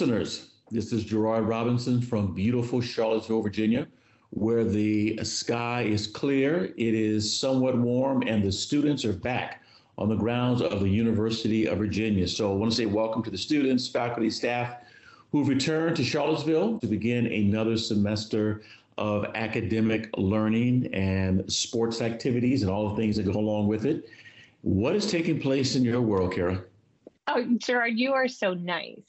listeners, this is Gerard Robinson from beautiful Charlottesville, Virginia, where the sky is clear, it is somewhat warm, and the students are back on the grounds of the University of Virginia. So I want to say welcome to the students, faculty, staff who've returned to Charlottesville to begin another semester of academic learning and sports activities and all the things that go along with it. What is taking place in your world, Cara? Oh, Gerard, you are so nice.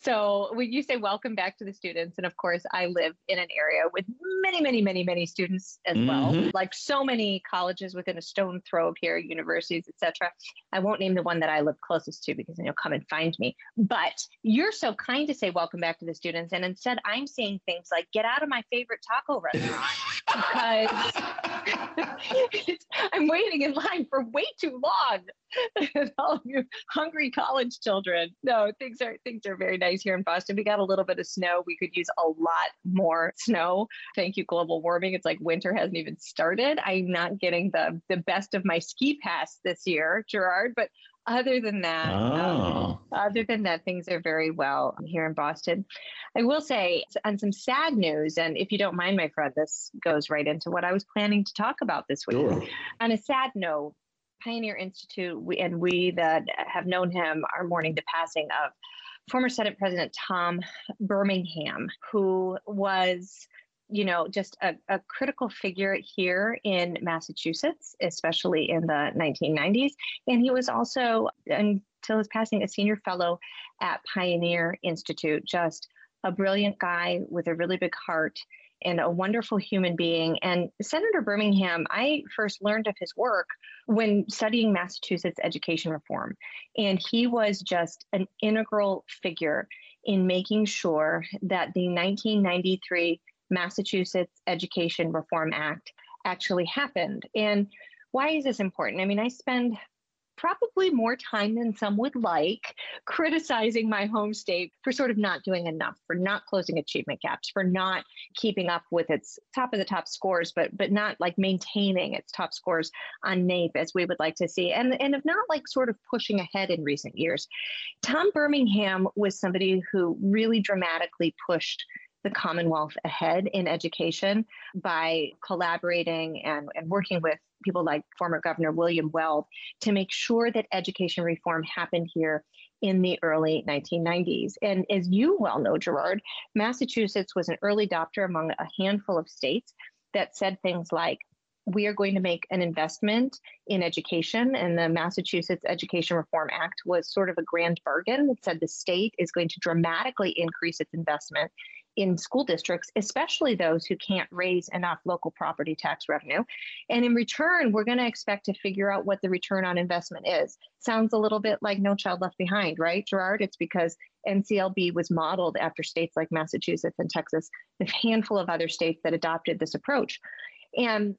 So when you say welcome back to the students, and of course, I live in an area with many, many, many, many students as mm-hmm. well, like so many colleges within a stone throw of here, universities, etc. I won't name the one that I live closest to because then you'll come and find me. But you're so kind to say welcome back to the students, and instead, I'm saying things like "get out of my favorite taco restaurant" because I'm waiting in line for way too long. all of you hungry college children. No, things are things are very nice here in Boston. We got a little bit of snow. We could use a lot more snow. Thank you, global warming. It's like winter hasn't even started. I'm not getting the the best of my ski pass this year, Gerard, but other than that, oh. um, other than that, things are very well here in Boston. I will say, on some sad news, and if you don't mind, my friend, this goes right into what I was planning to talk about this week. Sure. On a sad note, Pioneer Institute, we, and we that have known him are mourning the passing of former Senate President Tom Birmingham, who was you know, just a, a, critical figure here in Massachusetts, especially in the 1990s. And he was also, until his passing, a senior fellow at Pioneer Institute, just a brilliant guy with a really big heart and a wonderful human being. And Senator Birmingham, I first learned of his work when studying Massachusetts education reform. And he was just an integral figure in making sure that the 1993 Massachusetts Education Reform Act actually happened. And why is this important? I mean, I spend probably more time than some would like criticizing my home state for sort of not doing enough, for not closing achievement gaps, for not keeping up with its top of the top scores, but but not like maintaining its top scores on NAEP as we would like to see, and and of not like sort of pushing ahead in recent years. Tom Birmingham was somebody who really dramatically pushed the Commonwealth ahead in education by collaborating and, and working with people like former Governor William Weld to make sure that education reform happened here in the early 1990s. And as you well know, Gerard, Massachusetts was an early adopter among a handful of states that said things like, we are going to make an investment in education. And the Massachusetts Education Reform Act was sort of a grand bargain. It said the state is going to dramatically increase its investment in school districts, especially those who can't raise enough local property tax revenue. And in return, we're going to expect to figure out what the return on investment is. Sounds a little bit like No Child Left Behind, right, Gerard? It's because NCLB was modeled after states like Massachusetts and Texas, a handful of other states that adopted this approach. And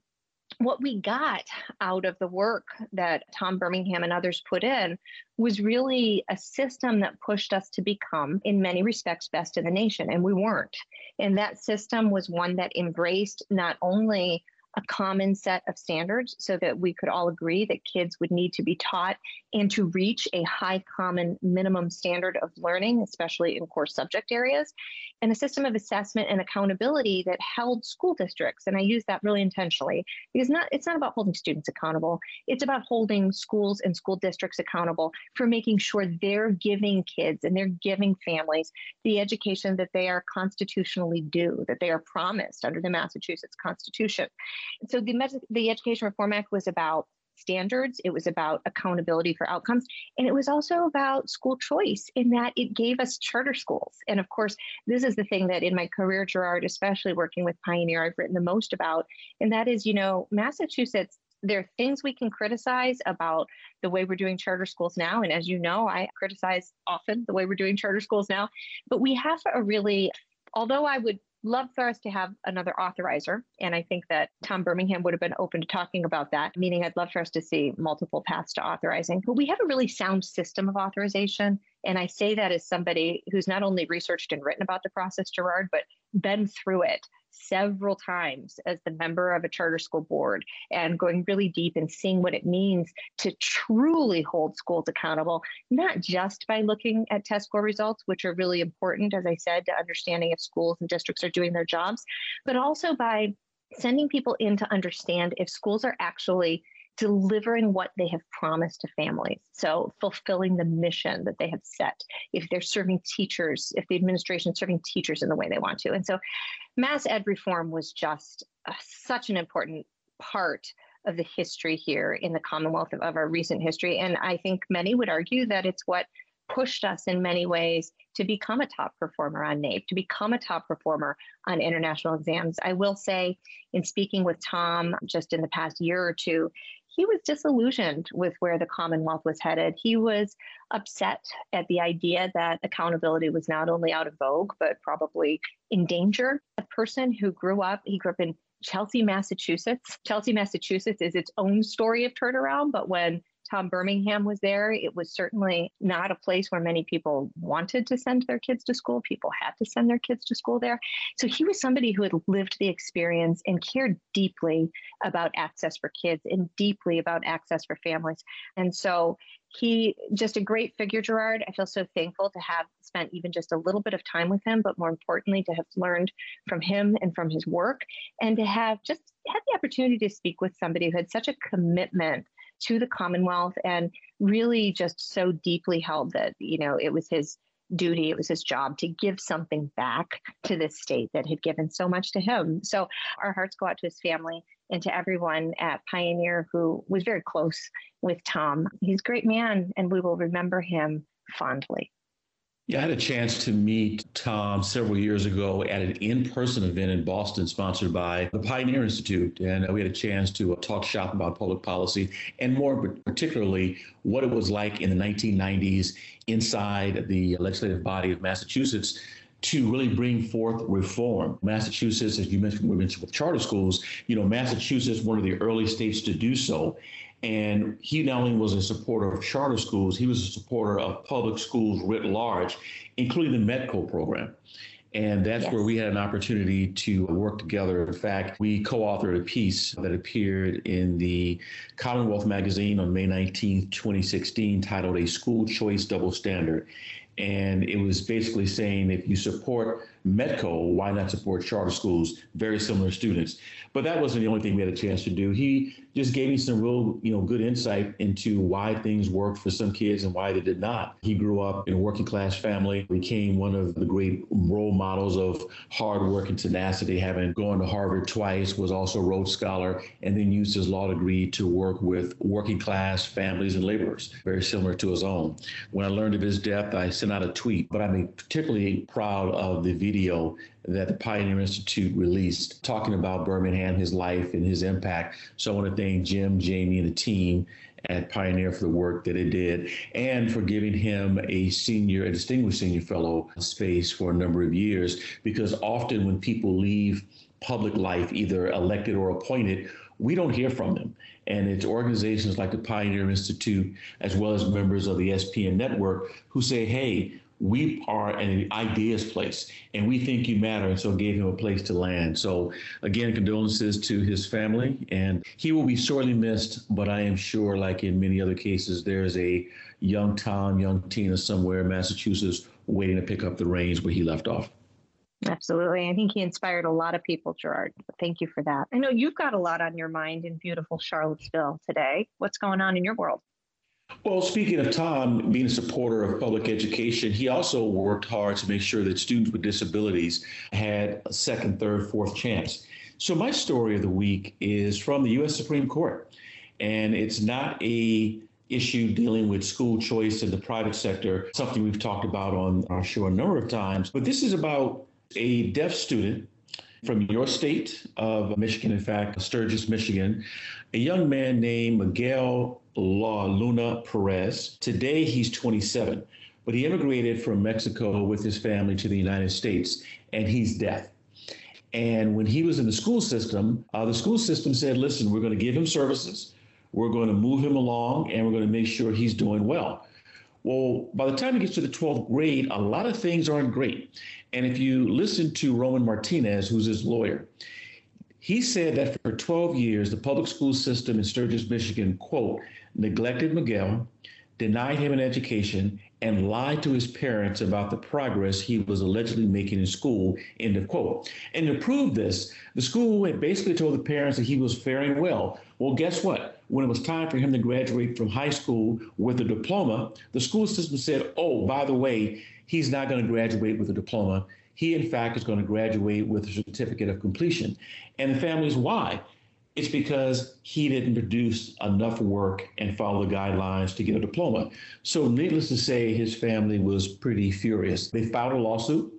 what we got out of the work that Tom Birmingham and others put in was really a system that pushed us to become, in many respects, best in the nation. And we weren't. And that system was one that embraced not only a common set of standards so that we could all agree that kids would need to be taught and to reach a high common minimum standard of learning, especially in core subject areas, and a system of assessment and accountability that held school districts. And I use that really intentionally because not, it's not about holding students accountable, it's about holding schools and school districts accountable for making sure they're giving kids and they're giving families the education that they are constitutionally due, that they are promised under the Massachusetts Constitution. So the, the Education Reform Act was about standards, it was about accountability for outcomes, and it was also about school choice in that it gave us charter schools. And of course, this is the thing that in my career, Gerard, especially working with Pioneer, I've written the most about, and that is, you know, Massachusetts there are things we can criticize about the way we're doing charter schools now. And as you know, I criticize often the way we're doing charter schools now. But we have a really, although I would love for us to have another authorizer. And I think that Tom Birmingham would have been open to talking about that, meaning I'd love for us to see multiple paths to authorizing. But we have a really sound system of authorization. And I say that as somebody who's not only researched and written about the process, Gerard, but been through it several times as the member of a charter school board and going really deep and seeing what it means to truly hold schools accountable, not just by looking at test score results, which are really important, as I said, to understanding if schools and districts are doing their jobs, but also by sending people in to understand if schools are actually delivering what they have promised to families. So, fulfilling the mission that they have set, if they're serving teachers, if the administration is serving teachers in the way they want to. And so, mass ed reform was just uh, such an important part of the history here in the Commonwealth of, of our recent history. And I think many would argue that it's what pushed us in many ways to become a top performer on NAEP, to become a top performer on international exams. I will say, in speaking with Tom just in the past year or two, he was disillusioned with where the Commonwealth was headed. He was upset at the idea that accountability was not only out of vogue, but probably in danger. A person who grew up, he grew up in Chelsea, Massachusetts. Chelsea, Massachusetts is its own story of turnaround, but when Tom Birmingham was there, it was certainly not a place where many people wanted to send their kids to school. People had to send their kids to school there. So he was somebody who had lived the experience and cared deeply about access for kids and deeply about access for families. And so he just a great figure, Gerard. I feel so thankful to have spent even just a little bit of time with him, but more importantly, to have learned from him and from his work and to have just had the opportunity to speak with somebody who had such a commitment to the Commonwealth and really just so deeply held that, you know, it was his duty, it was his job to give something back to this state that had given so much to him. So our hearts go out to his family and to everyone at Pioneer who was very close with Tom. He's a great man, and we will remember him fondly. Yeah, I had a chance to meet Tom several years ago at an in person event in Boston sponsored by the Pioneer Institute. And we had a chance to uh, talk shop about public policy and more particularly what it was like in the 1990s inside the legislative body of Massachusetts to really bring forth reform. Massachusetts, as you mentioned, we mentioned with charter schools, you know, Massachusetts, one of the early states to do so. And he not only was a supporter of charter schools, he was a supporter of public schools writ large, including the METCO program. And that's yes. where we had an opportunity to work together. In fact, we co authored a piece that appeared in the Commonwealth magazine on May 19, 2016, titled A School Choice Double Standard. And it was basically saying if you support METCO, why not support charter schools, very similar students? But that wasn't the only thing we had a chance to do. He just gave me some real, you know, good insight into why things worked for some kids and why they did not. He grew up in a working class family, became one of the great role models of hard work and tenacity, having gone to Harvard twice, was also a Rhodes Scholar, and then used his law degree to work with working class families and laborers, very similar to his own. When I learned of his death, I sent out a tweet, but I'm particularly proud of the video that the Pioneer Institute released talking about Birmingham, his life, and his impact. So I want to thank Jim, Jamie, and the team at Pioneer for the work that it did and for giving him a senior, a distinguished senior fellow space for a number of years. Because often when people leave public life, either elected or appointed, we don't hear from them. And it's organizations like the Pioneer Institute, as well as members of the SPN network, who say, hey, we are an ideas place and we think you matter and so gave him a place to land so again condolences to his family and he will be sorely missed but i am sure like in many other cases there's a young tom young tina somewhere in massachusetts waiting to pick up the reins where he left off Absolutely. I think he inspired a lot of people, Gerard. Thank you for that. I know you've got a lot on your mind in beautiful Charlottesville today. What's going on in your world? Well, speaking of Tom being a supporter of public education, he also worked hard to make sure that students with disabilities had a second, third, fourth chance. So, my story of the week is from the U.S. Supreme Court, and it's not a issue dealing with school choice in the private sector, something we've talked about on our show a number of times. But this is about a deaf student from your state of Michigan, in fact, Sturgis, Michigan, a young man named Miguel La Luna Perez. Today he's 27, but he immigrated from Mexico with his family to the United States, and he's deaf. And when he was in the school system, uh, the school system said, listen, we're going to give him services, we're going to move him along, and we're going to make sure he's doing well. Well, by the time he gets to the 12th grade, a lot of things aren't great. And if you listen to Roman Martinez, who's his lawyer, he said that for 12 years, the public school system in Sturgis, Michigan, quote, neglected Miguel, denied him an education, and lied to his parents about the progress he was allegedly making in school, end of quote. And to prove this, the school had basically told the parents that he was faring well. Well, guess what? When it was time for him to graduate from high school with a diploma, the school system said, oh, by the way, he's not going to graduate with a diploma. He, in fact, is going to graduate with a certificate of completion. And the family's why? It's because he didn't produce enough work and follow the guidelines to get a diploma. So, needless to say, his family was pretty furious. They filed a lawsuit,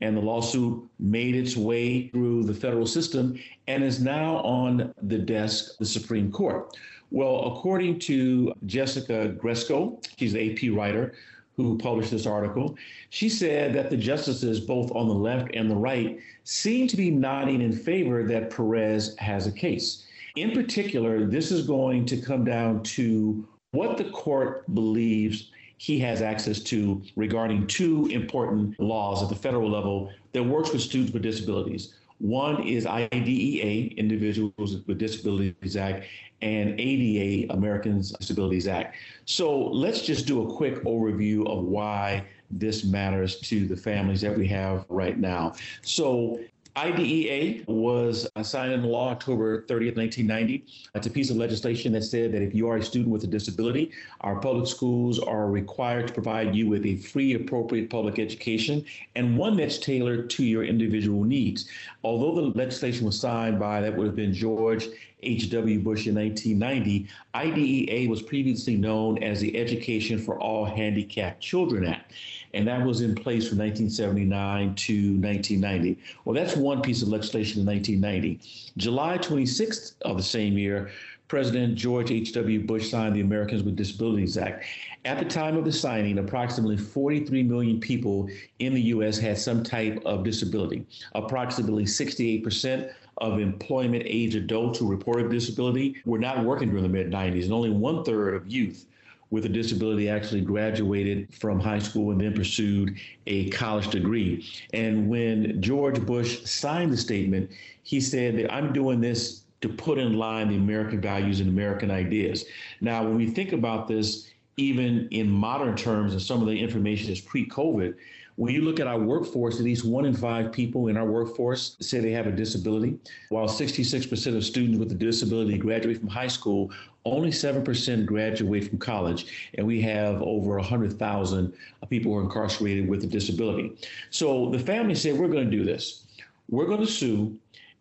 and the lawsuit made its way through the federal system and is now on the desk of the Supreme Court. Well, according to Jessica Gresko, she's an AP writer who published this article, she said that the justices, both on the left and the right, seem to be nodding in favor that Perez has a case. In particular, this is going to come down to what the court believes he has access to regarding two important laws at the federal level that works with students with disabilities. One is IDEA, Individuals with Disabilities Act, and ADA, Americans with Disabilities Act. So let's just do a quick overview of why this matters to the families that we have right now. So IDEA was signed into law October 30th, 1990. It's a piece of legislation that said that if you are a student with a disability, our public schools are required to provide you with a free, appropriate public education and one that's tailored to your individual needs. Although the legislation was signed by, that would have been George H.W. Bush in 1990, IDEA was previously known as the Education for All Handicapped Children Act and that was in place from 1979 to 1990. Well, that's one piece of legislation in 1990. July 26th of the same year, President George H.W. Bush signed the Americans with Disabilities Act. At the time of the signing, approximately 43 million people in the U.S. had some type of disability. Approximately 68% of employment age adults who reported disability were not working during the mid 90s, and only one third of youth with a disability actually graduated from high school and then pursued a college degree. And when George Bush signed the statement, he said that I'm doing this to put in line the American values and American ideas. Now, when we think about this, even in modern terms, and some of the information is pre COVID, when you look at our workforce, at least one in five people in our workforce say they have a disability. While 66% of students with a disability graduate from high school, only 7% graduate from college. And we have over 100,000 people who are incarcerated with a disability. So the family said, We're going to do this. We're going to sue.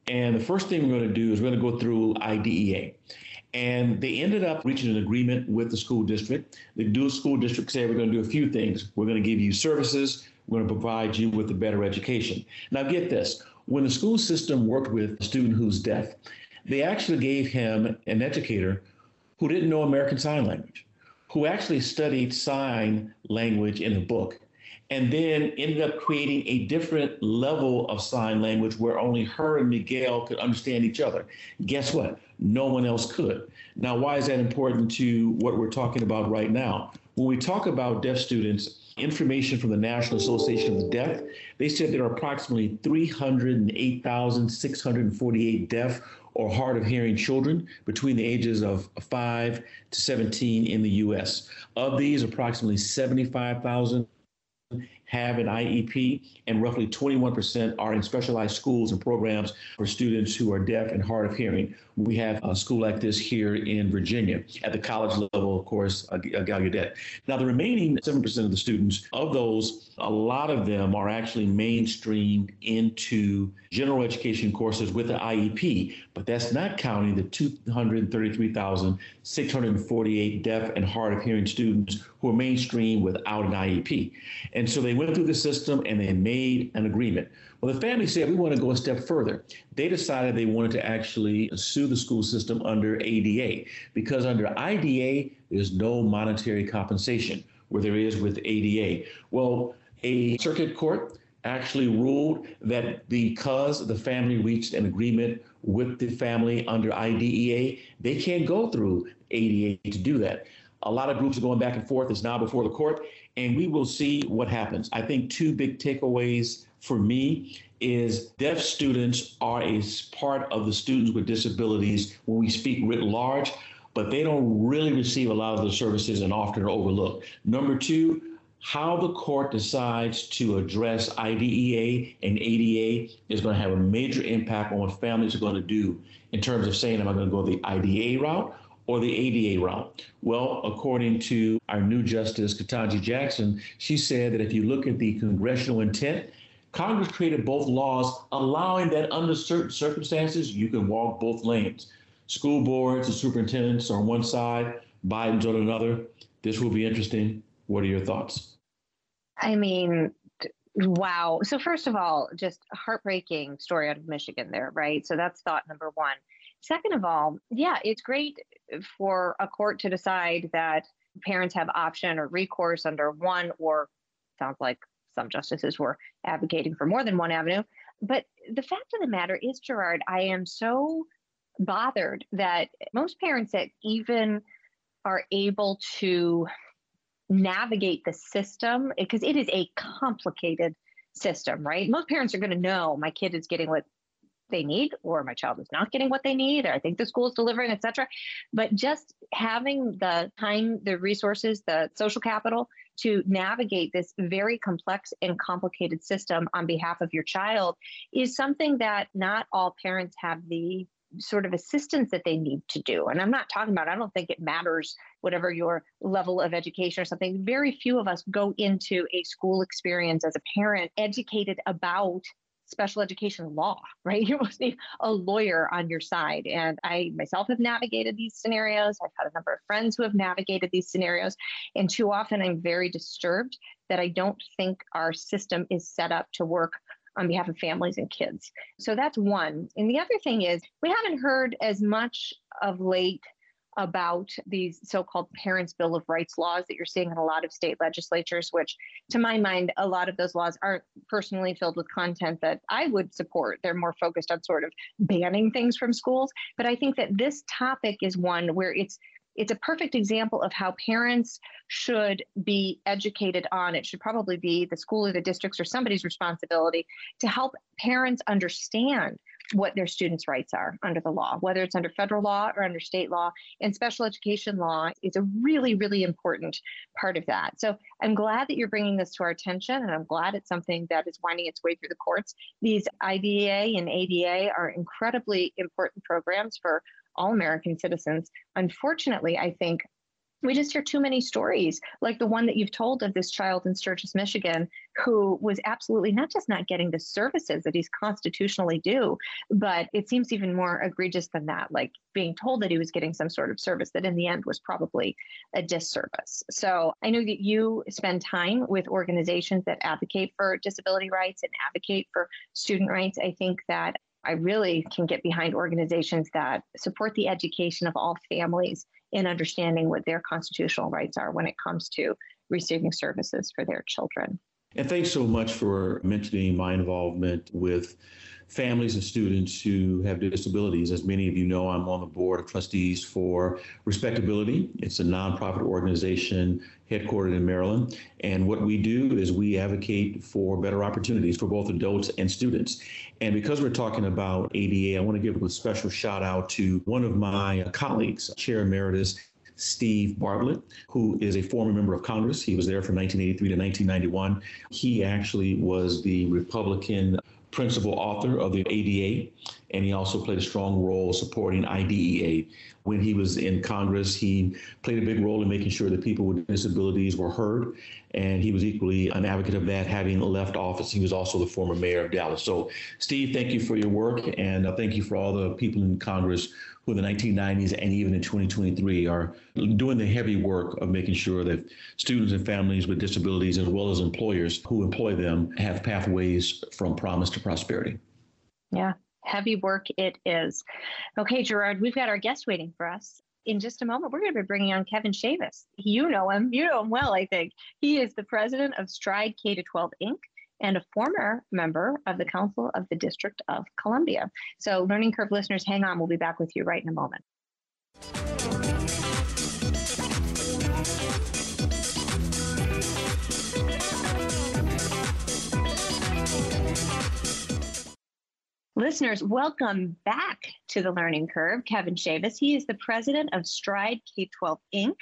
And the first thing we're going to do is we're going to go through IDEA. And they ended up reaching an agreement with the school district. The dual school district said, We're going to do a few things. We're going to give you services we're going to provide you with a better education. Now, get this when the school system worked with a student who's deaf, they actually gave him an educator who didn't know American Sign Language, who actually studied sign language in a book, and then ended up creating a different level of sign language where only her and Miguel could understand each other. Guess what? No one else could. Now, why is that important to what we're talking about right now? When we talk about deaf students, information from the National Association of the Deaf, they said there are approximately 308,648 deaf or hard of hearing children between the ages of 5 to 17 in the U.S. Of these, approximately 75,000 have an IEP, and roughly 21% are in specialized schools and programs for students who are deaf and hard of hearing. We have a school like this here in Virginia at the college level, of course, uh, Gallaudet. Now, the remaining 7% of the students, of those, a lot of them are actually mainstreamed into general education courses with the IEP, but that's not counting the 233,648 deaf and hard of hearing students who are mainstreamed without an IEP. And so they went through the system and they made an agreement. Well, the family said, we want to go a step further. They decided they wanted to actually sue the school system under ADA because under IDA, there's no monetary compensation where there is with ADA. Well, a circuit court actually ruled that because the family reached an agreement with the family under IDEA, they can't go through ADA to do that. A lot of groups are going back and forth. It's now before the court, and we will see what happens. I think two big takeaways for me is deaf students are a part of the students with disabilities when we speak writ large, but they don't really receive a lot of the services and often are overlooked. Number two, how the court decides to address IDEA and ADA is going to have a major impact on what families are going to do in terms of saying, am I going to go the IDEA route or the ADA route? Well, according to our new Justice Ketanji Jackson, she said that if you look at the congressional intent, Congress created both laws allowing that under certain circumstances, you can walk both lanes. School boards and superintendents on one side, Biden's on another. This will be interesting. What are your thoughts? I mean, wow. So, first of all, just heartbreaking story out of Michigan there, right? So, that's thought number one. Second of all, yeah, it's great for a court to decide that parents have option or recourse under one or sounds like some justices were advocating for more than one avenue. But the fact of the matter is, Gerard, I am so bothered that most parents that even are able to navigate the system because it is a complicated system, right? Most parents are going to know my kid is getting what they need or my child is not getting what they need or i think the school is delivering etc but just having the time the resources the social capital to navigate this very complex and complicated system on behalf of your child is something that not all parents have the sort of assistance that they need to do. And I'm not talking about, I don't think it matters whatever your level of education or something. Very few of us go into a school experience as a parent educated about special education law, right? You must need a lawyer on your side. And I myself have navigated these scenarios. I've had a number of friends who have navigated these scenarios. And too often I'm very disturbed that I don't think our system is set up to work on behalf of families and kids. So that's one. And the other thing is, we haven't heard as much of late about these so-called parents bill of rights laws that you're seeing in a lot of state legislatures which to my mind a lot of those laws aren't personally filled with content that i would support they're more focused on sort of banning things from schools but i think that this topic is one where it's it's a perfect example of how parents should be educated on. It should probably be the school or the district's or somebody's responsibility to help parents understand what their students' rights are under the law, whether it's under federal law or under state law. And special education law is a really, really important part of that. So I'm glad that you're bringing this to our attention, and I'm glad it's something that is winding its way through the courts. These IDEA and ADA are incredibly important programs for all American citizens. Unfortunately, I think we just hear too many stories like the one that you've told of this child in Sturgis, Michigan, who was absolutely not just not getting the services that he's constitutionally due, but it seems even more egregious than that, like being told that he was getting some sort of service that in the end was probably a disservice. So I know that you spend time with organizations that advocate for disability rights and advocate for student rights. I think that I really can get behind organizations that support the education of all families in understanding what their constitutional rights are when it comes to receiving services for their children. And thanks so much for mentioning my involvement with families and students who have disabilities. As many of you know, I'm on the board of trustees for Respectability. It's a nonprofit organization headquartered in Maryland. And what we do is we advocate for better opportunities for both adults and students. And because we're talking about ADA, I want to give a special shout out to one of my colleagues, Chair Emeritus Steve Bartlett, who is a former member of Congress. He was there from 1983 to 1991. He actually was the Republican principal author of the ADA, and he also played a strong role supporting IDEA. When he was in Congress, he played a big role in making sure that people with disabilities were heard, and he was equally an advocate of that, having left office. He was also the former mayor of Dallas. So, Steve, thank you for your work, and uh, thank you for all the people in Congress who in the 1990s and even in 2023 are doing the heavy work of making sure that students and families with disabilities, as well as employers who employ them, have pathways from promise to prosperity. Yeah, heavy work it is. Okay, Gerard, we've got our guest waiting for us. In just a moment, we're going to be bringing on Kevin Chavous. You know him. You know him well, I think. He is the president of Stride K 12 Inc and a former member of the Council of the District of Columbia. So, Learning Curve listeners, hang on. We'll be back with you right in a moment. Listeners, welcome back to the Learning Curve. Kevin Chavous, he is the president of Stride K 12 Inc.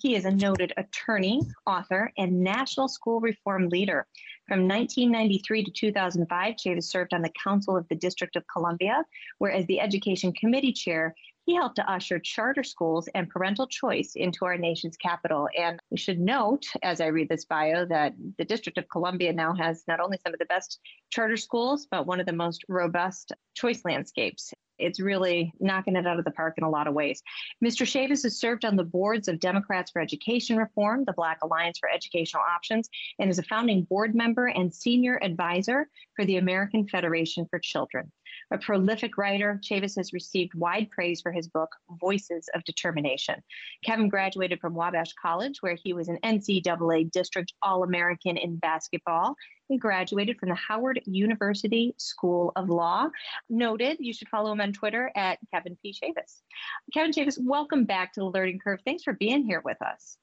He is a noted attorney, author, and national school reform leader. From 1993 to 2005, Chavous served on the Council of the District of Columbia, where as the Education Committee Chair, he helped to usher charter schools and parental choice into our nation's capital. And we should note, as I read this bio, that the District of Columbia now has not only some of the best charter schools, but one of the most robust choice landscapes it's really knocking it out of the park in a lot of ways. Mr. Chavous has served on the boards of Democrats for Education Reform, the Black Alliance for Educational Options, and is a founding board member and senior advisor for the American Federation for Children. A prolific writer, Chavous has received wide praise for his book, Voices of Determination. Kevin graduated from Wabash College, where he was an NCAA District All American in basketball he graduated from the Howard University School of Law. Noted, you should follow him on Twitter at Kevin P. Chavous. Kevin Chavous, welcome back to the Learning Curve. Thanks for being here with us.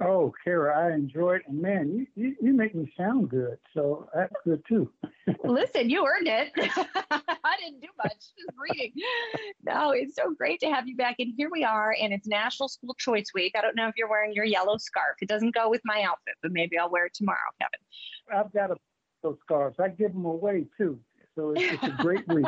Oh, Cara, I enjoy it. And man, you, you, you make me sound good. So that's good too. Listen, you earned it. I didn't do much, just reading. No, it's so great to have you back. And here we are, and it's National School Choice Week. I don't know if you're wearing your yellow scarf. It doesn't go with my outfit, but maybe I'll wear it tomorrow, Kevin. I've got a, those scarves. I give them away too. So it's, it's a great week.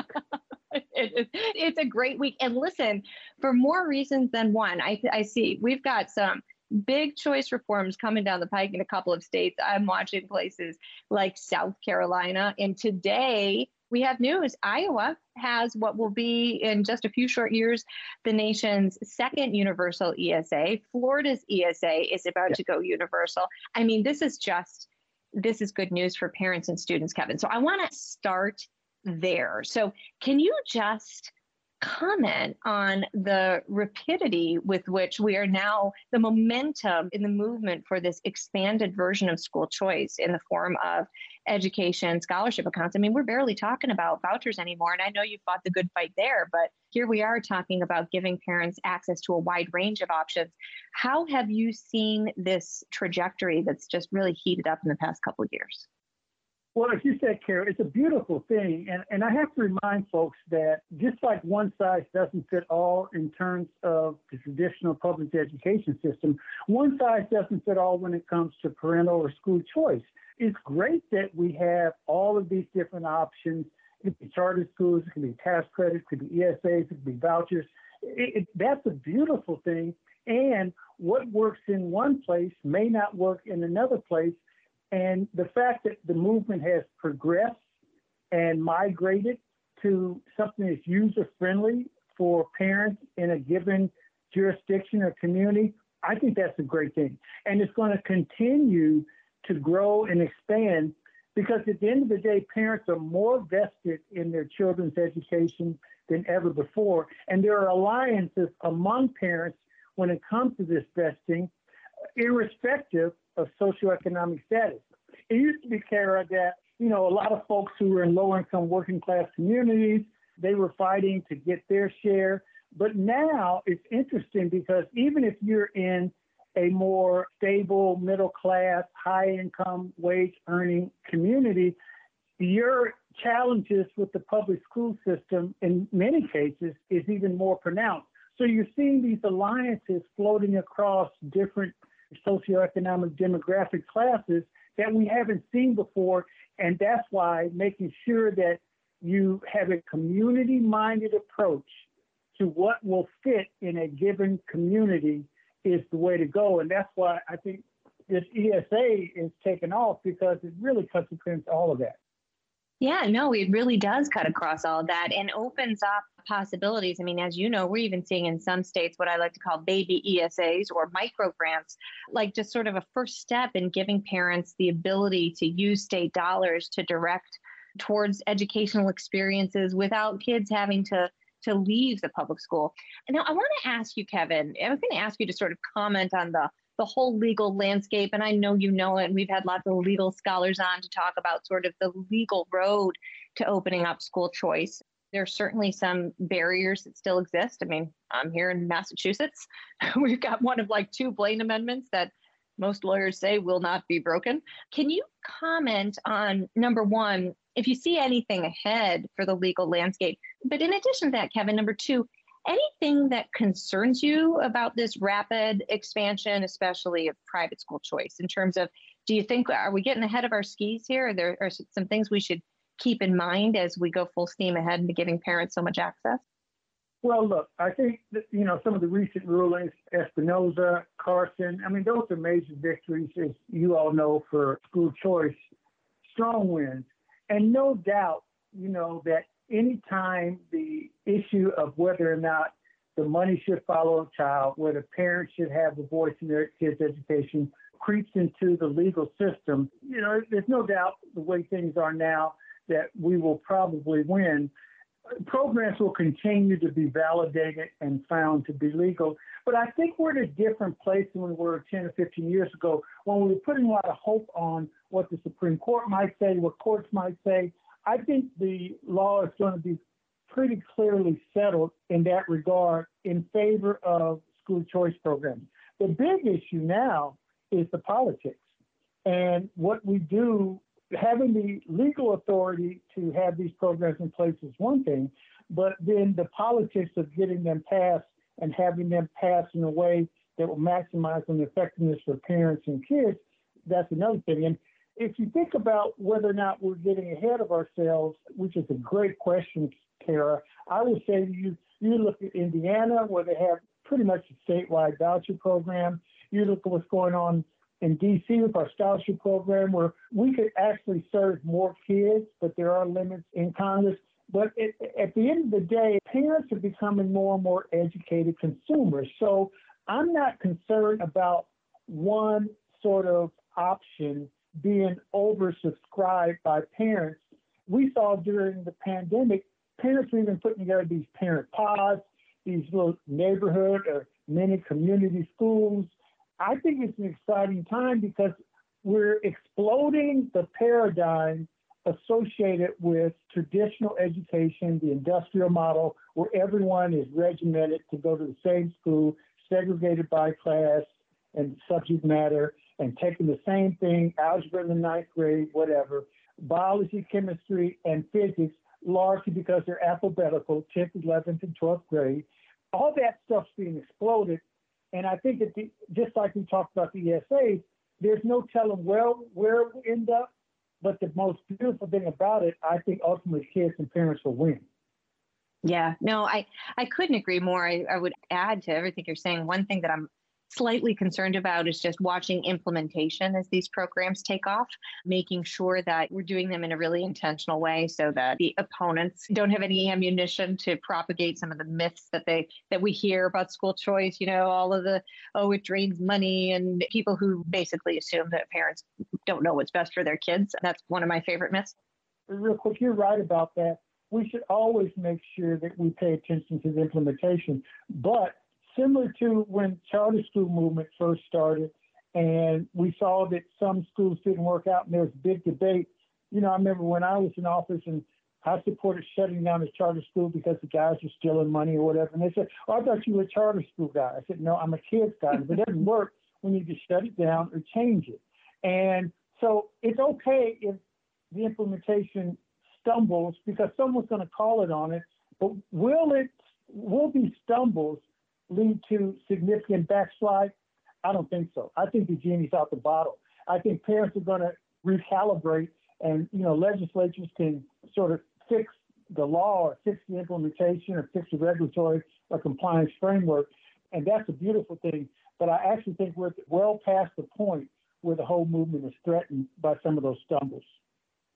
it, it's a great week. And listen, for more reasons than one, I, I see we've got some big choice reforms coming down the pike in a couple of states. I'm watching places like South Carolina. And today we have news Iowa has what will be in just a few short years the nation's second universal ESA. Florida's ESA is about yeah. to go universal. I mean, this is just. This is good news for parents and students, Kevin. So I want to start there. So, can you just comment on the rapidity with which we are now, the momentum in the movement for this expanded version of school choice in the form of education scholarship accounts. I mean, we're barely talking about vouchers anymore. And I know you fought the good fight there, but here we are talking about giving parents access to a wide range of options. How have you seen this trajectory that's just really heated up in the past couple of years? Well, as you said, Cara, it's a beautiful thing. And, and I have to remind folks that just like one size doesn't fit all in terms of the traditional public education system, one size doesn't fit all when it comes to parental or school choice. It's great that we have all of these different options. It could be charter schools, it could be tax credits, it could be ESAs, it could be vouchers. It, it, that's a beautiful thing. And what works in one place may not work in another place and the fact that the movement has progressed and migrated to something that's user friendly for parents in a given jurisdiction or community, I think that's a great thing. And it's going to continue to grow and expand because at the end of the day, parents are more vested in their children's education than ever before. And there are alliances among parents when it comes to this vesting, irrespective of socioeconomic status. It used to be, Cara, that, you know, a lot of folks who were in low income working class communities, they were fighting to get their share. But now it's interesting because even if you're in a more stable, middle class, high income, wage earning community, your challenges with the public school system in many cases is even more pronounced. So you're seeing these alliances floating across different socioeconomic demographic classes that we haven't seen before. And that's why making sure that you have a community minded approach to what will fit in a given community is the way to go. And that's why I think this ESA is taken off because it really cuts across all of that. Yeah, no, it really does cut across all that and opens up possibilities. I mean, as you know, we're even seeing in some states what I like to call baby ESAs or micro grants, like just sort of a first step in giving parents the ability to use state dollars to direct towards educational experiences without kids having to to leave the public school. Now, I want to ask you, Kevin, I was going to ask you to sort of comment on the the whole legal landscape. And I know you know it. And we've had lots of legal scholars on to talk about sort of the legal road to opening up school choice. There's certainly some barriers that still exist. I mean, I'm here in Massachusetts. We've got one of like two Blaine amendments that most lawyers say will not be broken. Can you comment on number one, if you see anything ahead for the legal landscape. But in addition to that, Kevin, number two, anything that concerns you about this rapid expansion, especially of private school choice, in terms of do you think are we getting ahead of our skis here? Are there are some things we should keep in mind as we go full steam ahead into giving parents so much access? Well, look, I think that, you know some of the recent rulings, Espinoza, Carson. I mean, those are major victories, as you all know, for school choice. Strong wins, and no doubt, you know that anytime the issue of whether or not the money should follow a child, whether parents should have a voice in their kids' education, creeps into the legal system, you know, there's no doubt the way things are now that we will probably win. Programs will continue to be validated and found to be legal. But I think we're in a different place than we were 10 or 15 years ago when we were putting a lot of hope on what the Supreme Court might say, what courts might say. I think the law is going to be pretty clearly settled in that regard in favor of school choice programs. The big issue now is the politics. And what we do, having the legal authority to have these programs in place is one thing, but then the politics of getting them passed and having them passed in a way that will maximize the effectiveness for parents and kids, that's another thing. And if you think about whether or not we're getting ahead of ourselves, which is a great question, Cara, I would say you, you look at Indiana, where they have pretty much a statewide voucher program. You look at what's going on in DC with our scholarship program, where we could actually serve more kids, but there are limits in Congress. But it, at the end of the day, parents are becoming more and more educated consumers. So I'm not concerned about one sort of option being oversubscribed by parents. We saw during the pandemic, parents were even putting together these parent pods, these little neighborhood or mini community schools. I think it's an exciting time because we're exploding the paradigm associated with traditional education, the industrial model, where everyone is regimented to go to the same school, segregated by class and subject matter, and taking the same thing, algebra in the ninth grade, whatever, biology, chemistry, and physics, largely because they're alphabetical, 10th, 11th, and 12th grade. All that stuff's being exploded. And I think that the, just like we talked about the ESA, there's no telling where, where it will end up. But the most beautiful thing about it, I think ultimately kids and parents will win. Yeah, no, I, I couldn't agree more. I, I would add to everything you're saying. One thing that I'm slightly concerned about is just watching implementation as these programs take off, making sure that we're doing them in a really intentional way so that the opponents don't have any ammunition to propagate some of the myths that they that we hear about school choice, you know, all of the oh it drains money and people who basically assume that parents don't know what's best for their kids. That's one of my favorite myths. Real quick, you're right about that. We should always make sure that we pay attention to the implementation, but similar to when charter school movement first started, and we saw that some schools didn't work out, and there was big debate. You know, I remember when I was in office and I supported shutting down the charter school because the guys were stealing money or whatever. And they said, "Oh, I thought you were a charter school guy." I said, "No, I'm a kids guy. If it doesn't work, we need to shut it down or change it." And so it's okay if the implementation stumbles because someone's going to call it on it. But will it? Will be stumbles lead to significant backslide? I don't think so. I think the genie's out the bottle. I think parents are going to recalibrate, and you know, legislatures can sort of fix the law or fix the implementation or fix the regulatory or compliance framework, and that's a beautiful thing. But I actually think we're well past the point where the whole movement is threatened by some of those stumbles.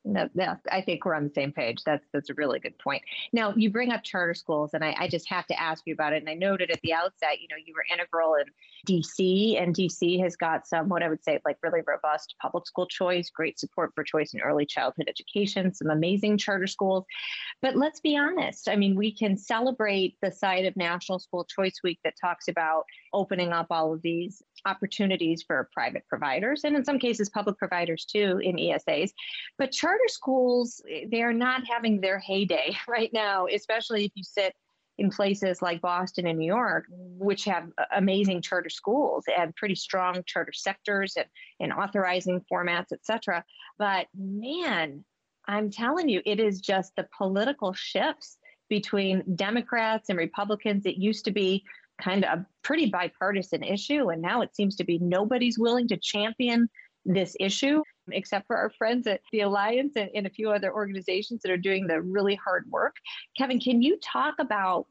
No, no, I think we're on the same page. That's that's a really good point. Now you bring up charter schools, and I, I just have to ask you about it. And I noted at the outset, you know, you were integral in DC, and DC has got some what I would say like really robust public school choice, great support for choice in early childhood education, some amazing charter schools. But let's be honest. I mean, we can celebrate the side of National School Choice Week that talks about opening up all of these opportunities for private providers and in some cases public providers too in ESAs. But charter schools, they are not having their heyday right now, especially if you sit in places like Boston and New York, which have amazing charter schools and pretty strong charter sectors and, and authorizing formats, et cetera. But man, I'm telling you, it is just the political shifts between Democrats and Republicans. It used to be kind of a pretty bipartisan issue, and now it seems to be nobody's willing to champion this issue except for our friends at the Alliance and, and, a few other organizations that are doing the really hard work. Kevin, can you talk about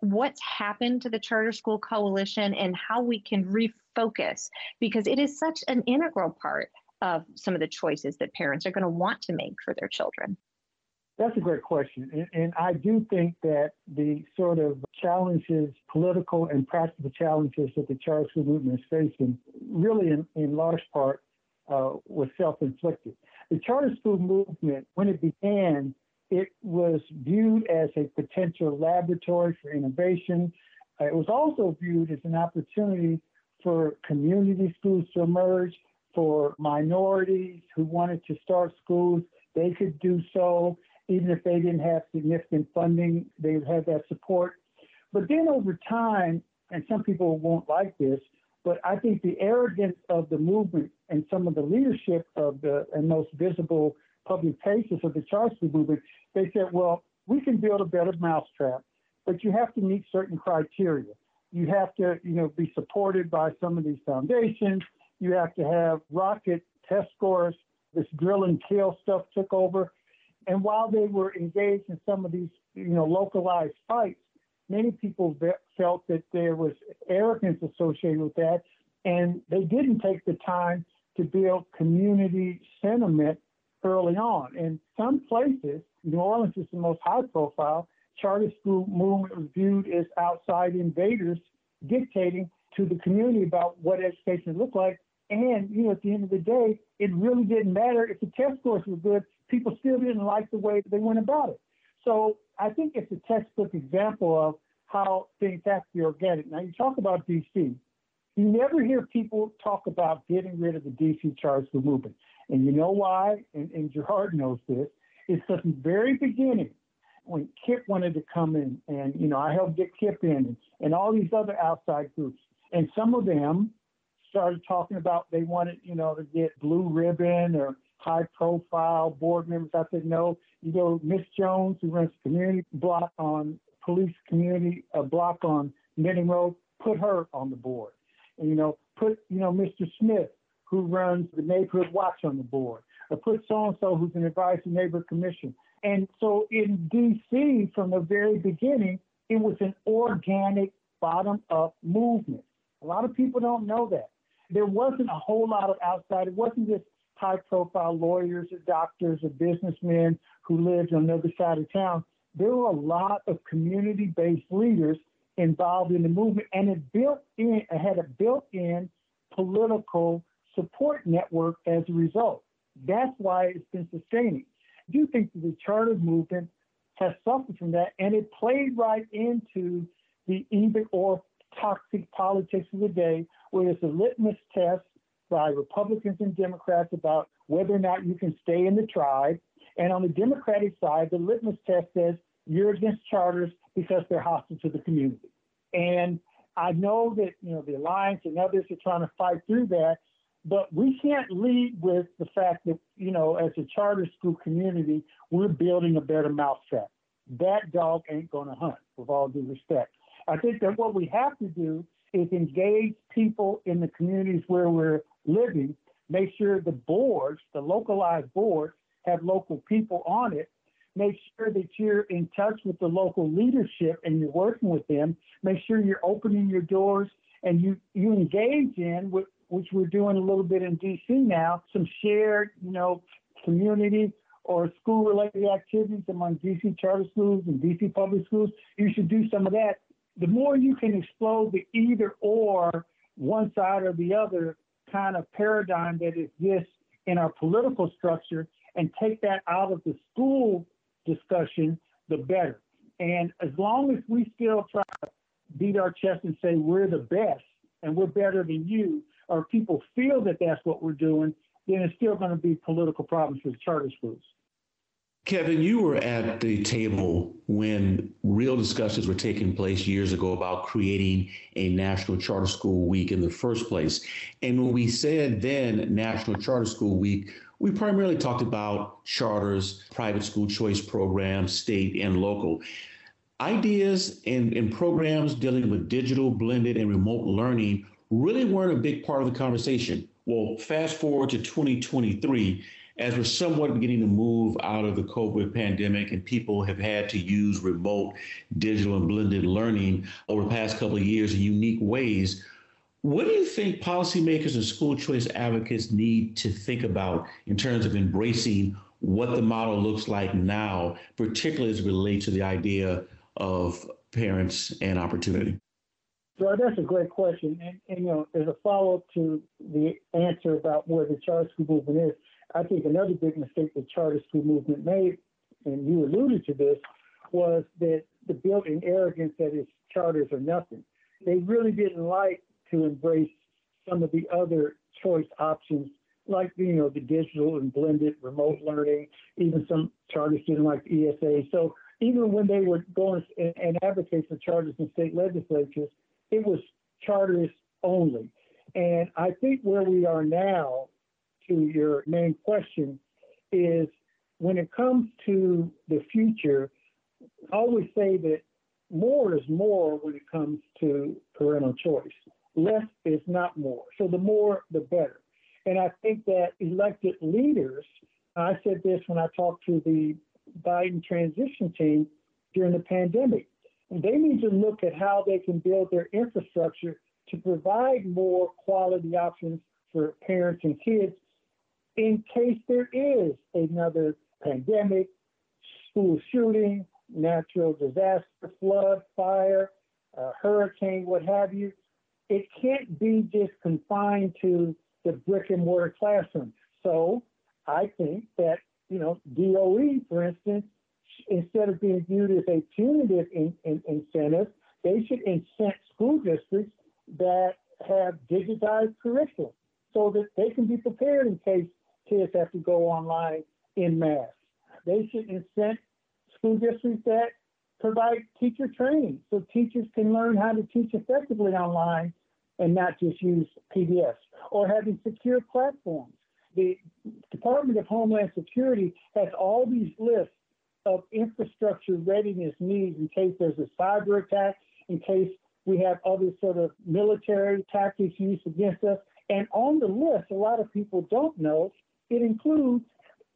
what's happened to the Charter School Coalition and how we can refocus? Because it is such an integral part of some of the choices that parents are going to want to make for their children. That's a great question. And, and, I do think that the sort of challenges, political and practical challenges that the charter school movement is facing, really in, in large part, uh, was self inflicted. The charter school movement, when it began, it was viewed as a potential laboratory for innovation. Uh, it was also viewed as an opportunity for community schools to emerge, for minorities who wanted to start schools, they could do so even if they didn't have significant funding, they would have that support. But then over time, and some people won't like this, but I think the arrogance of the movement and some of the leadership of the and most visible public faces of the Charter School movement, they said, well, we can build a better mousetrap, but you have to meet certain criteria. You have to, you know, be supported by some of these foundations. You have to have rocket test scores. This drill and kill stuff took over. And while they were engaged in some of these, you know, localized fights, many people felt that there was arrogance associated with that, and they didn't take the time to build community sentiment early on. In some places, New Orleans is the most high profile, charter school movement was viewed as outside invaders dictating to the community about what education looked like. And, you know, at the end of the day, it really didn't matter if the test scores were good people still didn't like the way they went about it. So I think it's a textbook example of how things have to be organic. Now you talk about DC. You never hear people talk about getting rid of the DC charter school movement. And you know why? And, and Gerard knows this. It's from the very beginning when KIPP wanted to come in and, you know, I helped get KIPP in and, and all these other outside groups. And some of them started talking about they wanted, you know, to get blue ribbon or high profile board members. I said, no, you go Miss Jones, who runs community block on police community a block on Benning Road, put her on the board. And, you know, put, you know, Mr. Smith, who runs the neighborhood watch on the board, or put so-and-so who's an advisory neighborhood commission. And so in DC, from the very beginning, it was an organic bottom-up movement. A lot of people don't know that. There wasn't a whole lot of outside. It wasn't just high profile lawyers or doctors or businessmen who lived on the other side of town. There were a lot of community based leaders involved in the movement, and it built in, it had a built in political support network as a result. That's why it's been sustaining. I do think that the charter movement has suffered from that, and it played right into the even or toxic politics of the day, where there's a litmus test by Republicans and Democrats about whether or not you can stay in the tribe. And on the Democratic side, the litmus test says you're against charters because they're hostile to the community. And I know that you know the alliance and others are trying to fight through that, but we can't lead with the fact that you know as a charter school community we're building a better mousetrap. That dog ain't going to hunt, with all due respect. I think that what we have to do is engage people in the communities where we're living, make sure the boards, the localized boards, have local people on it. Make sure that you're in touch with the local leadership and you're working with them. Make sure you're opening your doors and you, you engage in, which we're doing a little bit in DC now, some shared, you know, community or school related activities among DC charter schools and DC public schools. You should do some of that. The more you can explode the either or one side or the other, kind of paradigm that exists in our political structure and take that out of the school discussion, the better. And as long as we still try to beat our chest and say we're the best and we're better than you, or people feel that that's what we're doing, then it's still going to be political problems for charter schools. Kevin, you were at the table when real discussions were taking place years ago about creating a National Charter School Week in the first place. And when we said then National Charter School Week, we primarily talked about charters, private school choice programs, state and local. Ideas and, and programs dealing with digital, blended, and remote learning really weren't a big part of the conversation. Well, fast forward to 2023, as we're somewhat beginning to move out of the COVID pandemic and people have had to use remote, digital, and blended learning over the past couple of years in unique ways. What do you think policymakers and school choice advocates need to think about in terms of embracing what the model looks like now, particularly as it relates to the idea of parents and opportunity? So that's a great question. And, and, you know, as a follow up to the answer about where the charter school movement is, I think another big mistake the charter school movement made, and you alluded to this, was that the built-in arrogance that its charters are nothing. They really didn't like to embrace some of the other choice options, like you know the digital and blended remote learning. Even some charters didn't like ESA. So even when they were going and, and advocate for charters in state legislatures, it was charters only. And I think where we are now to your main question is when it comes to the future, I always say that more is more when it comes to parental choice. Less is not more. So the more, the better. And I think that elected leaders, I said this when I talked to the Biden transition team during the pandemic, they need to look at how they can build their infrastructure to provide more quality options for parents and kids in case there is another pandemic, school shooting, natural disaster, flood, fire, uh, hurricane, what have you. It can't be just confined to the brick and mortar classroom. So I think that, you know, DOE, for instance, instead of being viewed as a punitive in, in, incentive, they should incent school districts that have digitized curriculum so that they can be prepared in case kids have to go online in mass. They should incent school districts that provide teacher training so teachers can learn how to teach effectively online and not just use PDFs or having secure platforms. The Department of Homeland Security has all these lists of infrastructure readiness needs in case there's a cyber attack, in case we have other sort of military tactics used against us. And on the list, a lot of people don't know it includes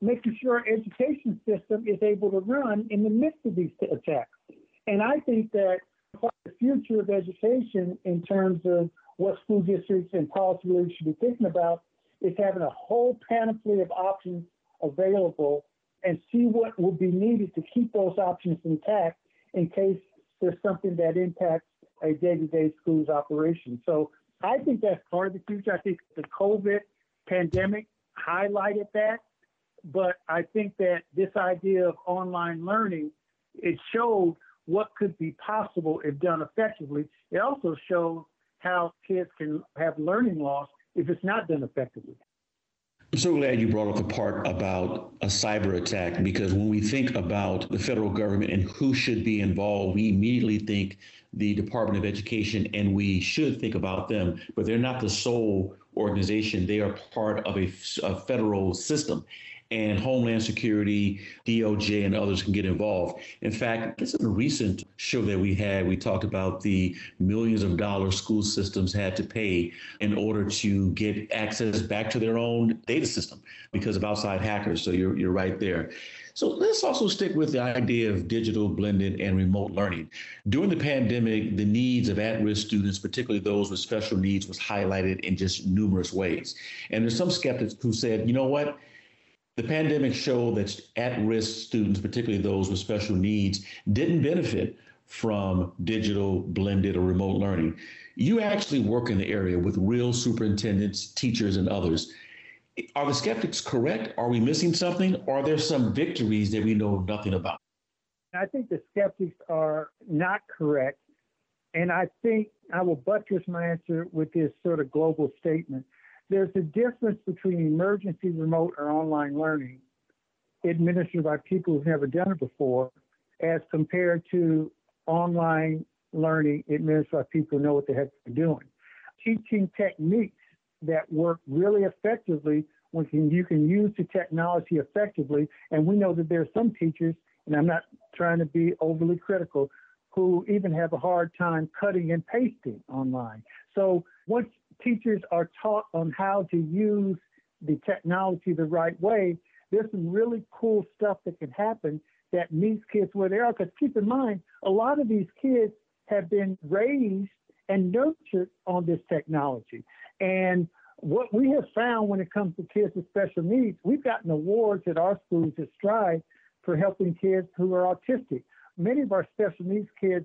making sure our education system is able to run in the midst of these attacks. And I think that the future of education in terms of what school districts and policy leaders should be thinking about is having a whole panoply of options available and see what will be needed to keep those options intact in case there's something that impacts a day-to-day school's operation. So I think that's part of the future. I think the COVID pandemic highlighted that. But I think that this idea of online learning, it showed what could be possible if done effectively. It also shows how kids can have learning loss if it's not done effectively. I'm so glad you brought up the part about a cyber attack because when we think about the federal government and who should be involved, we immediately think the Department of Education and we should think about them, but they're not the sole organization. They are part of a, a federal system and Homeland Security, DOJ, and others can get involved. In fact, this is a recent show that we had. We talked about the millions of dollars school systems had to pay in order to get access back to their own data system because of outside hackers. So you're, you're right there. So let's also stick with the idea of digital, blended, and remote learning. During the pandemic, the needs of at risk students, particularly those with special needs, was highlighted in just numerous ways. And there's some skeptics who said, you know what? The pandemic showed that at risk students, particularly those with special needs, didn't benefit from digital, blended, or remote learning. You actually work in the area with real superintendents, teachers, and others. Are the skeptics correct? Are we missing something? Are there some victories that we know nothing about? I think the skeptics are not correct. And I think I will buttress my answer with this sort of global statement. There's a difference between emergency remote or online learning administered by people who've never done it before as compared to online learning administered by people who know what the heck they're doing. Teaching techniques that work really effectively when you can use the technology effectively. And we know that there are some teachers, and I'm not trying to be overly critical, who even have a hard time cutting and pasting online. So once teachers are taught on how to use the technology the right way, there's some really cool stuff that can happen that meets kids where they are. Because keep in mind, a lot of these kids have been raised and nurtured on this technology. And what we have found when it comes to kids with special needs, we've gotten awards at our schools at Stride for helping kids who are autistic. Many of our special needs kids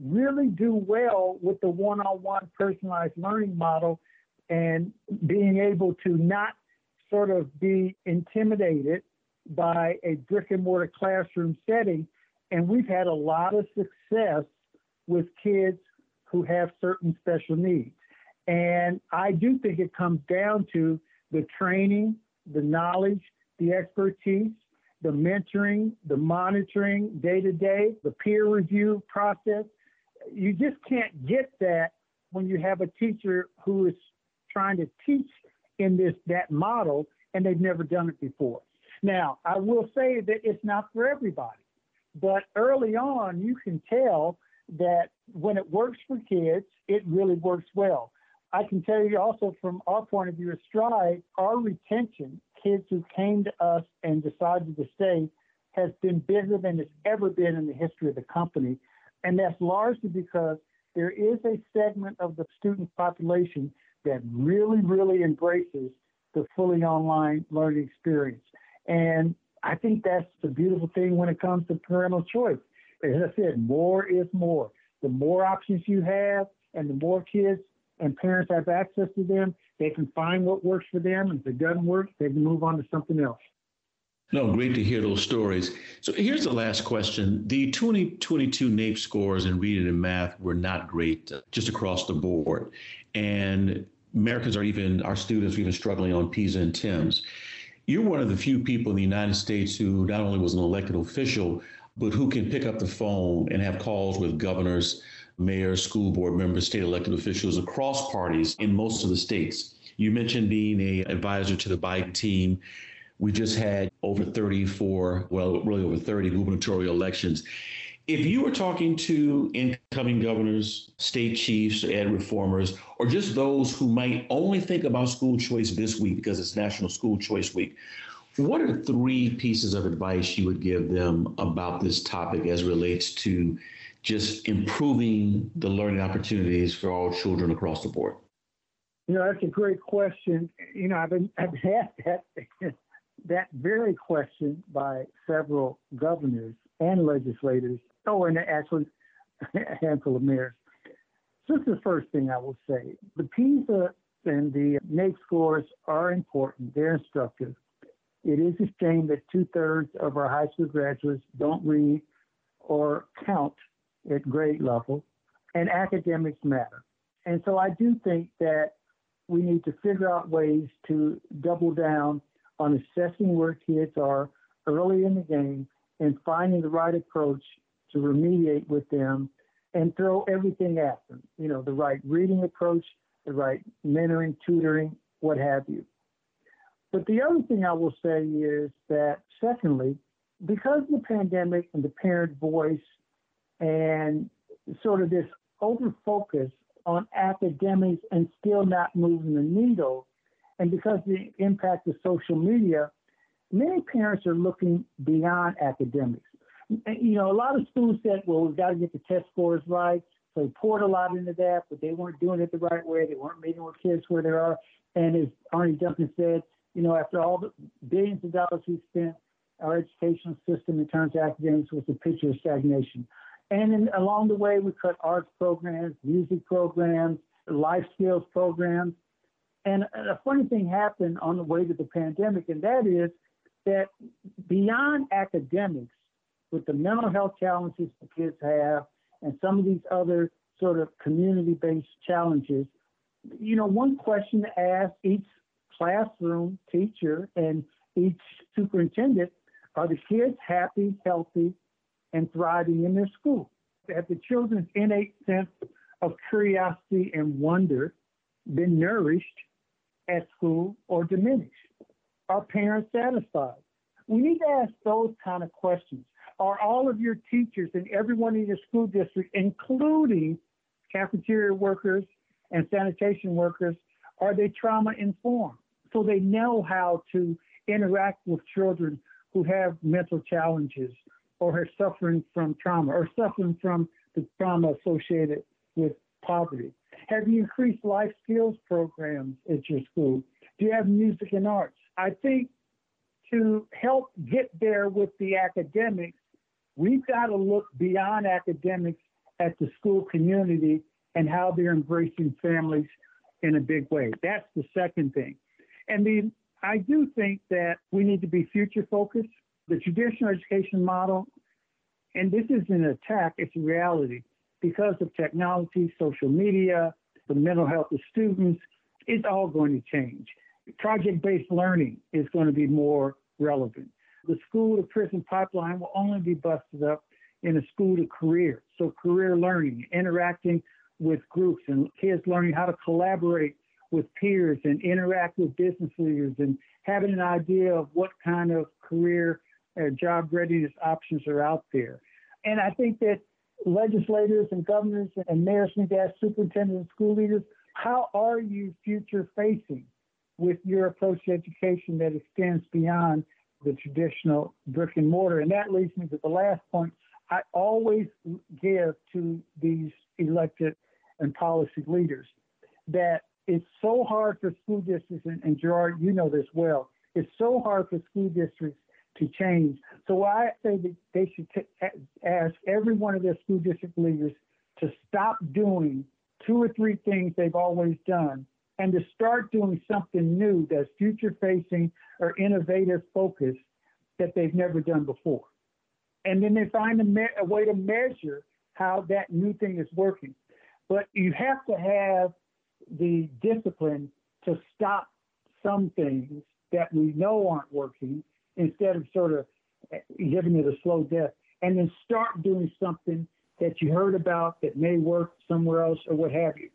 really do well with the one on one personalized learning model and being able to not sort of be intimidated by a brick and mortar classroom setting. And we've had a lot of success with kids who have certain special needs. And I do think it comes down to the training, the knowledge, the expertise, the mentoring, the monitoring day to day, the peer review process. You just can't get that when you have a teacher who is trying to teach in this that model and they've never done it before. Now, I will say that it's not for everybody, but early on, you can tell that when it works for kids, it really works well. I can tell you also from our point of view at Stride, our retention, kids who came to us and decided to stay, has been bigger than it's ever been in the history of the company. And that's largely because there is a segment of the student population that really, really embraces the fully online learning experience. And I think that's the beautiful thing when it comes to parental choice. As I said, more is more. The more options you have and the more kids and parents have access to them, they can find what works for them. And if it doesn't work, they can move on to something else. No, great to hear those stories. So here's the last question. The 2022 NAEP scores in reading and math were not great uh, just across the board. And Americans are even, our students are even struggling on PISA and TIMSS. You're one of the few people in the United States who not only was an elected official, but who can pick up the phone and have calls with governors, mayors, school board members, state elected officials across parties in most of the states. You mentioned being a advisor to the Biden team. We just had over 34, well, really over 30 gubernatorial elections. If you were talking to incoming governors, state chiefs, ed reformers, or just those who might only think about school choice this week because it's National School Choice Week, what are three pieces of advice you would give them about this topic as relates to just improving the learning opportunities for all children across the board? You know, that's a great question. You know, I've been I've had that that very question by several governors and legislators. Oh, and actually a handful of mayors. So this is the first thing I will say. The PISA and the NAEP scores are important. They're instructive. It is a shame that two thirds of our high school graduates don't read or count at grade level, and academics matter. And so I do think that we need to figure out ways to double down on assessing where kids are early in the game and finding the right approach to remediate with them and throw everything at them. You know, the right reading approach, the right mentoring, tutoring, what have you. But the other thing I will say is that, secondly, because the pandemic and the parent voice and sort of this over focus on academics and still not moving the needle, and because of the impact of social media, many parents are looking beyond academics. You know, a lot of schools said, well, we've got to get the test scores right. So they poured a lot into that, but they weren't doing it the right way. They weren't meeting with kids where they are. And as Arne Duncan said, you know, after all the billions of dollars we spent, our educational system in terms of academics was a picture of stagnation. And in, along the way, we cut arts programs, music programs, life skills programs. And a funny thing happened on the way to the pandemic, and that is that beyond academics, with the mental health challenges the kids have and some of these other sort of community based challenges, you know, one question to ask each classroom teacher and each superintendent are the kids happy, healthy, and thriving in their school? Have the children's innate sense of curiosity and wonder been nourished at school or diminished? Are parents satisfied? We need to ask those kind of questions. Are all of your teachers and everyone in your school district, including cafeteria workers and sanitation workers, are they trauma informed? So they know how to interact with children who have mental challenges or are suffering from trauma or suffering from the trauma associated with poverty. Have you increased life skills programs at your school? Do you have music and arts? I think to help get there with the academics, we've got to look beyond academics at the school community and how they're embracing families in a big way. That's the second thing. And the, I do think that we need to be future focused. The traditional education model, and this is an attack, it's a reality. Because of technology, social media, the mental health of students, it's all going to change. Project based learning is going to be more relevant. The school to prison pipeline will only be busted up in a school to career. So, career learning, interacting with groups, and kids learning how to collaborate with peers and interact with business leaders and having an idea of what kind of career or job readiness options are out there. And I think that legislators and governors and mayors need to ask superintendents and school leaders, how are you future facing with your approach to education that extends beyond the traditional brick and mortar? And that leads me to the last point. I always give to these elected and policy leaders that it's so hard for school districts, and, and Gerard, you know this well, it's so hard for school districts to change. So I say that they should t- ask every one of their school district leaders to stop doing two or three things they've always done and to start doing something new that's future facing or innovative focused that they've never done before. And then they find a, me- a way to measure how that new thing is working. But you have to have the discipline to stop some things that we know aren't working instead of sort of eh, giving it a slow death and then start doing something that you heard about that may work somewhere else or what have you.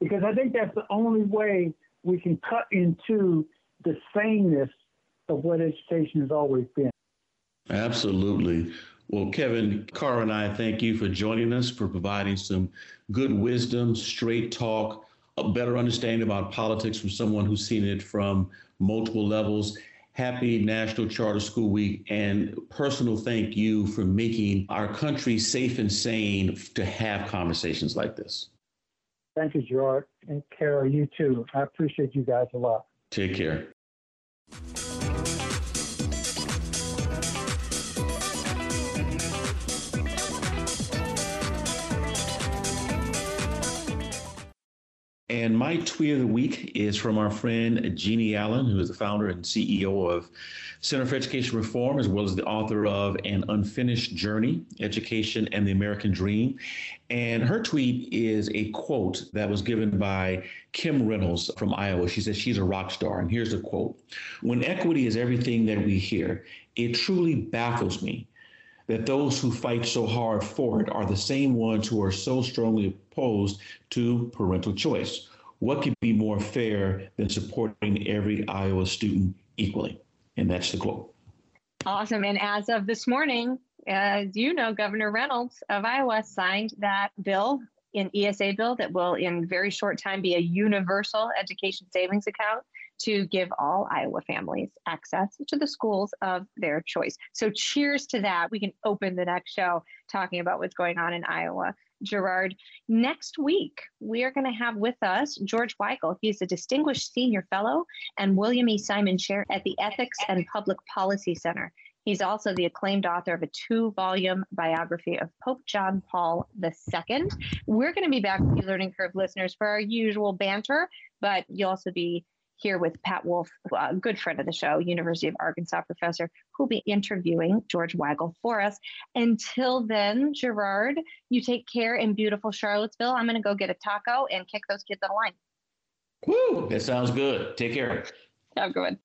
Because I think that's the only way we can cut into the sameness of what education has always been. Absolutely. Well, Kevin, Cara and I thank you for joining us, for providing some good wisdom, straight talk, a better understanding about politics from someone who's seen it from multiple levels. Happy National Charter School Week and personal thank you for making our country safe and sane to have conversations like this. Thank you, Gerard. And Cara, you too. I appreciate you guys a lot. Take care. And my tweet of the week is from our friend Jeanne Allen, who is the founder and CEO of Center for Education Reform, as well as the author of An Unfinished Journey Education and the American Dream. And her tweet is a quote that was given by Kim Reynolds from Iowa. She says she's a rock star. And here's the quote When equity is everything that we hear, it truly baffles me that those who fight so hard for it are the same ones who are so strongly opposed to parental choice. What could be more fair than supporting every Iowa student equally? And that's the quote. Awesome. And as of this morning, as you know, Governor Reynolds of Iowa signed that bill, an ESA bill that will, in very short time, be a universal education savings account to give all Iowa families access to the schools of their choice. So, cheers to that. We can open the next show talking about what's going on in Iowa. Gerard, next week we are going to have with us George Weigel. He's a distinguished senior fellow and William E. Simon Chair at the Ethics and Public Policy Center. He's also the acclaimed author of a two volume biography of Pope John Paul II. We're going to be back with you, Learning Curve listeners, for our usual banter, but you'll also be here with Pat Wolf, a good friend of the show, University of Arkansas professor, who'll be interviewing George Weigel for us. Until then, Gerard, you take care in beautiful Charlottesville. I'm going to go get a taco and kick those kids on the line. Woo! That sounds good. Take care. Have a good one.